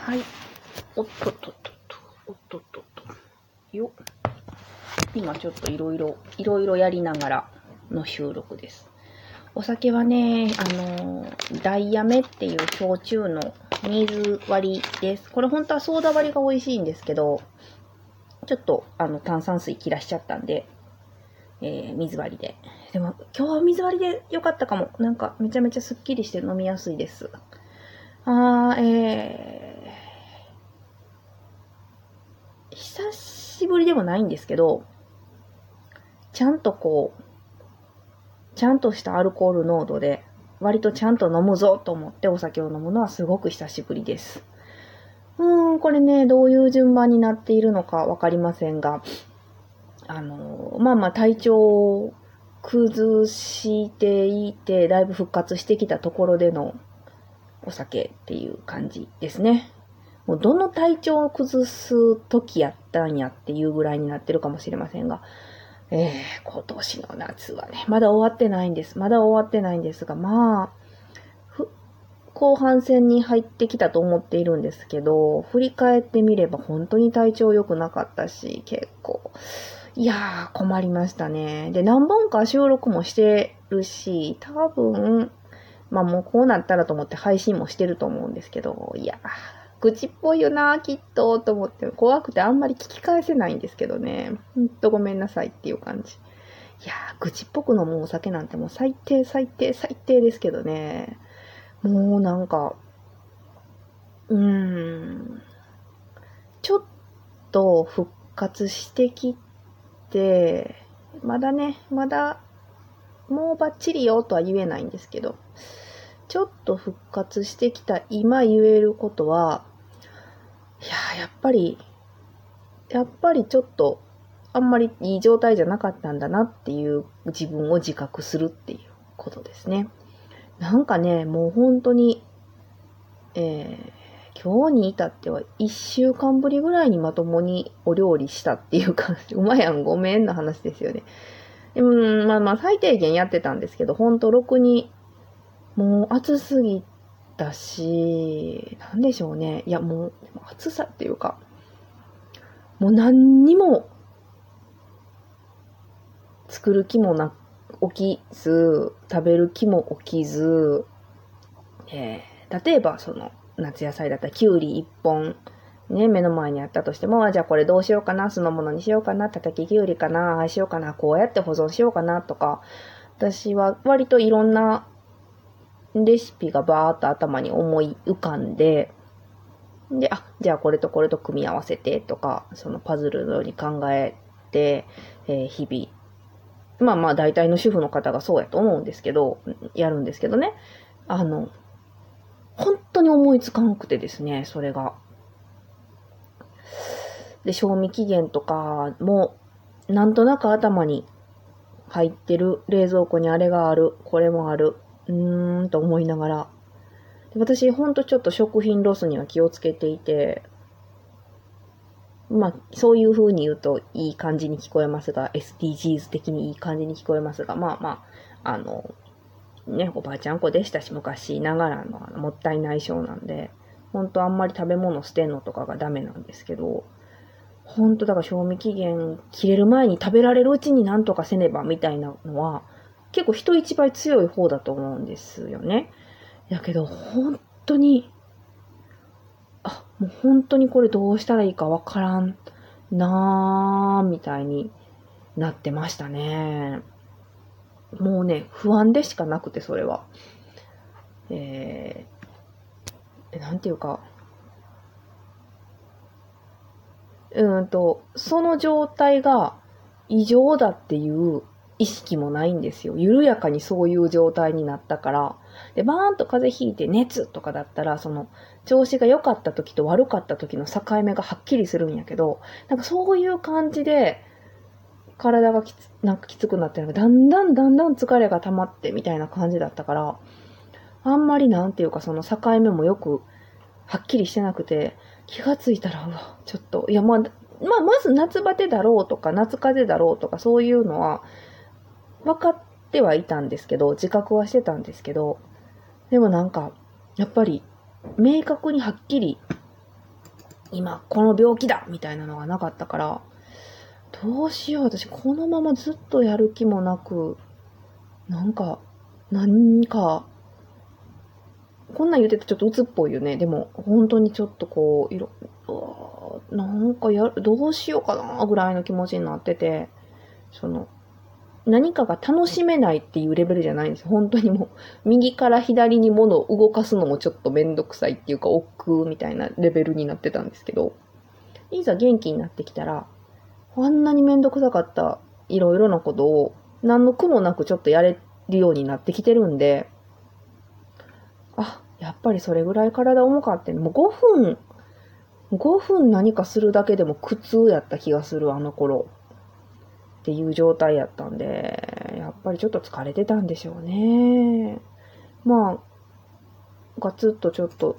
はい。おっとっとっとっと、おっとっとっと。よ。今ちょっといろいろ、いろいろやりながらの収録です。お酒はね、あの、ダイヤメっていう焼酎の水割りです。これ本当はソーダ割りが美味しいんですけど、ちょっとあの炭酸水切らしちゃったんで、えー、水割りで。でも今日は水割りで良かったかも。なんかめちゃめちゃスッキリして飲みやすいです。あー、えー、久しぶりでもないんですけど、ちゃんとこう、ちゃんとしたアルコール濃度で、割とちゃんと飲むぞと思ってお酒を飲むのはすごく久しぶりです。うーん、これね、どういう順番になっているのかわかりませんが、あの、まあまあ体調を崩していて、だいぶ復活してきたところでのお酒っていう感じですね。もうどの体調を崩す時やったんやっていうぐらいになってるかもしれませんが、えー、今年の夏はね、まだ終わってないんです。まだ終わってないんですが、まあ、後半戦に入ってきたと思っているんですけど、振り返ってみれば本当に体調良くなかったし、結構、いやー、困りましたね。で、何本か収録もしてるし、多分、まあもうこうなったらと思って配信もしてると思うんですけど、いやー、愚痴っぽいよな、きっと、と思って、怖くてあんまり聞き返せないんですけどね。ほんとごめんなさいっていう感じ。いやー、愚痴っぽく飲むお酒なんてもう最低、最低、最低ですけどね。もうなんか、うーん、ちょっと復活してきて、まだね、まだ、もうバッチリよとは言えないんですけど、ちょっと復活してきた今言えることは、いや、やっぱり、やっぱりちょっと、あんまりいい状態じゃなかったんだなっていう自分を自覚するっていうことですね。なんかね、もう本当に、えー、今日に至っては一週間ぶりぐらいにまともにお料理したっていう感じ。うまやん、ごめんの話ですよね。うん、まあまあ最低限やってたんですけど、ほんとろくに、もう暑すぎたし、なんでしょうね。いやもう、暑さっていうか、もう何にも作る気もな、起きず、食べる気も起きず、えー、例えばその夏野菜だったらきゅうり1本、ね、目の前にあったとしても、じゃあこれどうしようかな、酢の物にしようかな、叩ききゅうりかな、ああしようかな、こうやって保存しようかなとか、私は割といろんなレシピがバーっと頭に思い浮かんで、で、あ、じゃあこれとこれと組み合わせてとか、そのパズルのように考えて、えー、日々、まあまあ大体の主婦の方がそうやと思うんですけど、やるんですけどね。あの、当に思いつかんくてですね、それが。で、賞味期限とかも、なんとなく頭に入ってる冷蔵庫にあれがある、これもある、うーんと思いながら。で私、ほんとちょっと食品ロスには気をつけていて、まあ、そういう風に言うといい感じに聞こえますが、SDGs 的にいい感じに聞こえますが、まあまあ、あの、ね、おばあちゃん子でしたし、昔ながらのもったいない症なんで、ほんとあんまり食べ物捨てんのとかがダメなんですけど、ほんとだから賞味期限切れる前に食べられるうちになんとかせねばみたいなのは、結構人一倍強い方だと思うんですよね。やけど、本当に、あ、もう本当にこれどうしたらいいかわからんなーみたいになってましたね。もうね、不安でしかなくて、それは。えー、なんていうか、うんと、その状態が異常だっていう意識もないんですよ。緩やかにそういう状態になったから。で、バーンと風邪ひいて熱とかだったら、その、調子が良かった時と悪かった時の境目がはっきりするんやけど、なんかそういう感じで、体がきつ、なんかきつくなってるのが、だんだんだんだん疲れが溜まってみたいな感じだったから、あんまりなんていうかその境目もよく、はっきりしてなくて、気がついたら、うわ、ちょっと、いや、まあ、まあ、まず夏バテだろうとか、夏風邪だろうとか、そういうのは、分かってはいたんですけど、自覚はしてたんですけど、でもなんか、やっぱり、明確にはっきり、今、この病気だみたいなのがなかったから、どうしよう、私、このままずっとやる気もなく、なんか、何か、こんなん言うててちょっと鬱っぽいよね。でも、本当にちょっとこう、いろ、なんかやる、どうしようかな、ぐらいの気持ちになってて、その、何かが楽しめないっていうレベルじゃないんです。本当にもう、右から左に物を動かすのもちょっとめんどくさいっていうか、億劫みたいなレベルになってたんですけど、いざ元気になってきたら、あんなにめんどくさかったいろいろなことを、何の苦もなくちょっとやれるようになってきてるんで、あ、やっぱりそれぐらい体重かって、もう5分、5分何かするだけでも苦痛やった気がする、あの頃。っていう状態やったんで、やっぱりちょっと疲れてたんでしょうね。まあ、ガツッとちょっと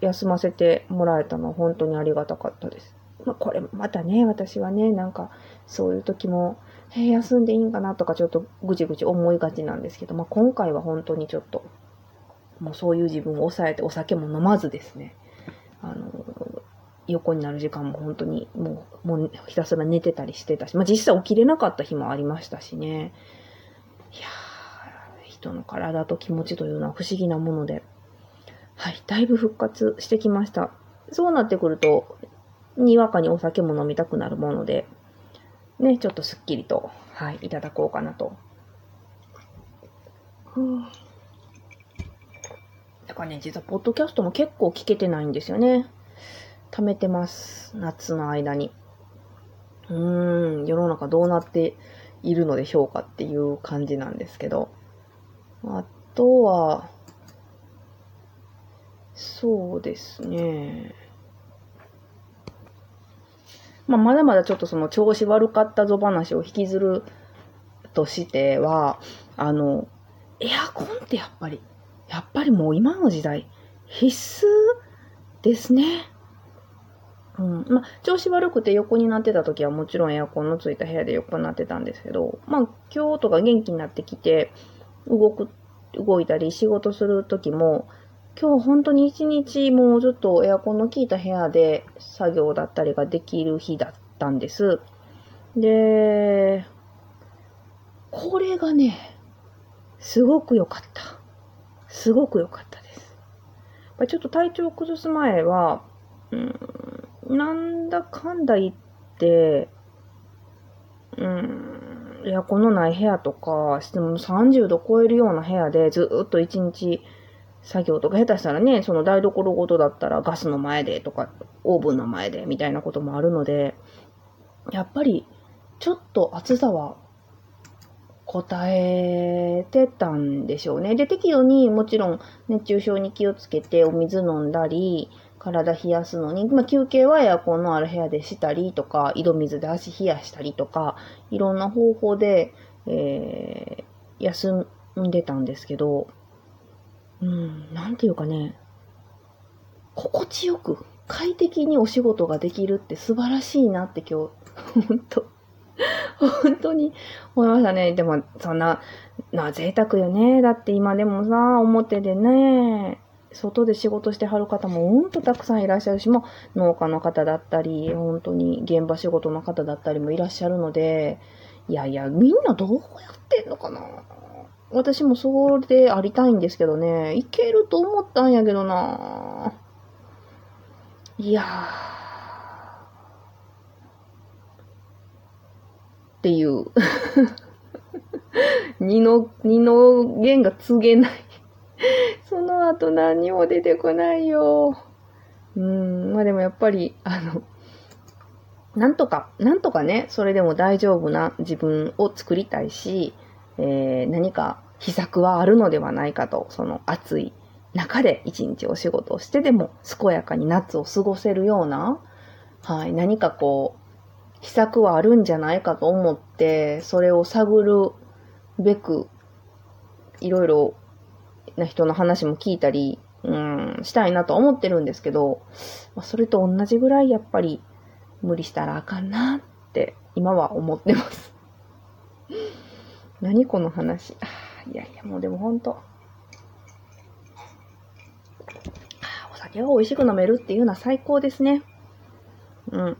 休ませてもらえたのは本当にありがたかったです。まあ、これまたね、私はね、なんかそういう時も、えー、休んでいいんかなとかちょっとぐちぐち思いがちなんですけど、まあ、今回は本当にちょっと、もうそういう自分を抑えてお酒も飲まずですね、あの、横になる時間も本当にもう、もうひたすら寝てたりしてたし、まあ実際起きれなかった日もありましたしね。いやー、人の体と気持ちというのは不思議なもので、はい、だいぶ復活してきました。そうなってくると、にわかにお酒も飲みたくなるもので、ね、ちょっとすっきりと、はい、いただこうかなと。だからね、実はポッドキャストも結構聞けてないんですよね。貯めてます。夏の間に。うん、世の中どうなっているのでしょうかっていう感じなんですけど。あとは、そうですね。まあ、まだまだちょっとその調子悪かったぞ話を引きずるとしては、あの、エアコンってやっぱり、やっぱりもう今の時代、必須ですね。うん。まあ、調子悪くて横になってた時はもちろんエアコンのついた部屋で横になってたんですけど、まあ、今日とか元気になってきて、動く、動いたり仕事する時も、今日本当に一日もうずっとエアコンの効いた部屋で作業だったりができる日だったんです。で、これがね、すごく良かった。すごく良かったです。やっぱちょっと体調を崩す前は、うん、なんだかんだ言って、うん、エアコンのない部屋とかしても30度超えるような部屋でずっと一日作業とか下手したらね、その台所ごとだったらガスの前でとか、オーブンの前でみたいなこともあるので、やっぱりちょっと暑さは答えてたんでしょうね。で、適度にもちろん熱中症に気をつけてお水飲んだり、体冷やすのに、まあ、休憩はエアコンのある部屋でしたりとか、井戸水で足冷やしたりとか、いろんな方法で、えー、休んでたんですけど、うん、なんていうかね、心地よく、快適にお仕事ができるって素晴らしいなって今日、本当本当に思いましたね。でも、そんな、な、贅沢よね。だって今でもさ、表でね、外で仕事してはる方もほんとたくさんいらっしゃるし、も農家の方だったり、本当に現場仕事の方だったりもいらっしゃるので、いやいや、みんなどうやってんのかな私もそれでありたいんですけどね、いけると思ったんやけどな。いやー。っていう。二の、二の弦が告げない。その後何も出てこないよ。うん、まあでもやっぱり、あの、なんとか、なんとかね、それでも大丈夫な自分を作りたいし、えー、何か秘策はあるのではないかと、その暑い中で一日お仕事をしてでも健やかに夏を過ごせるような、はい、何かこう、秘策はあるんじゃないかと思って、それを探るべく、いろいろな人の話も聞いたり、うん、したいなと思ってるんですけど、まあ、それと同じぐらいやっぱり無理したらあかんなって今は思ってます。何この話？いやいや、もうでもほんと。お酒を美味しく飲めるっていうのは最高ですね。うん。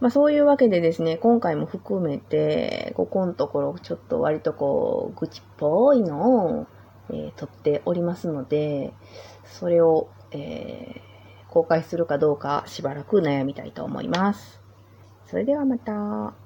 まあそういうわけでですね、今回も含めて、ここのところちょっと割とこう、愚痴っぽいのを、えー、撮っておりますので、それを、えー、公開するかどうかしばらく悩みたいと思います。それではまた。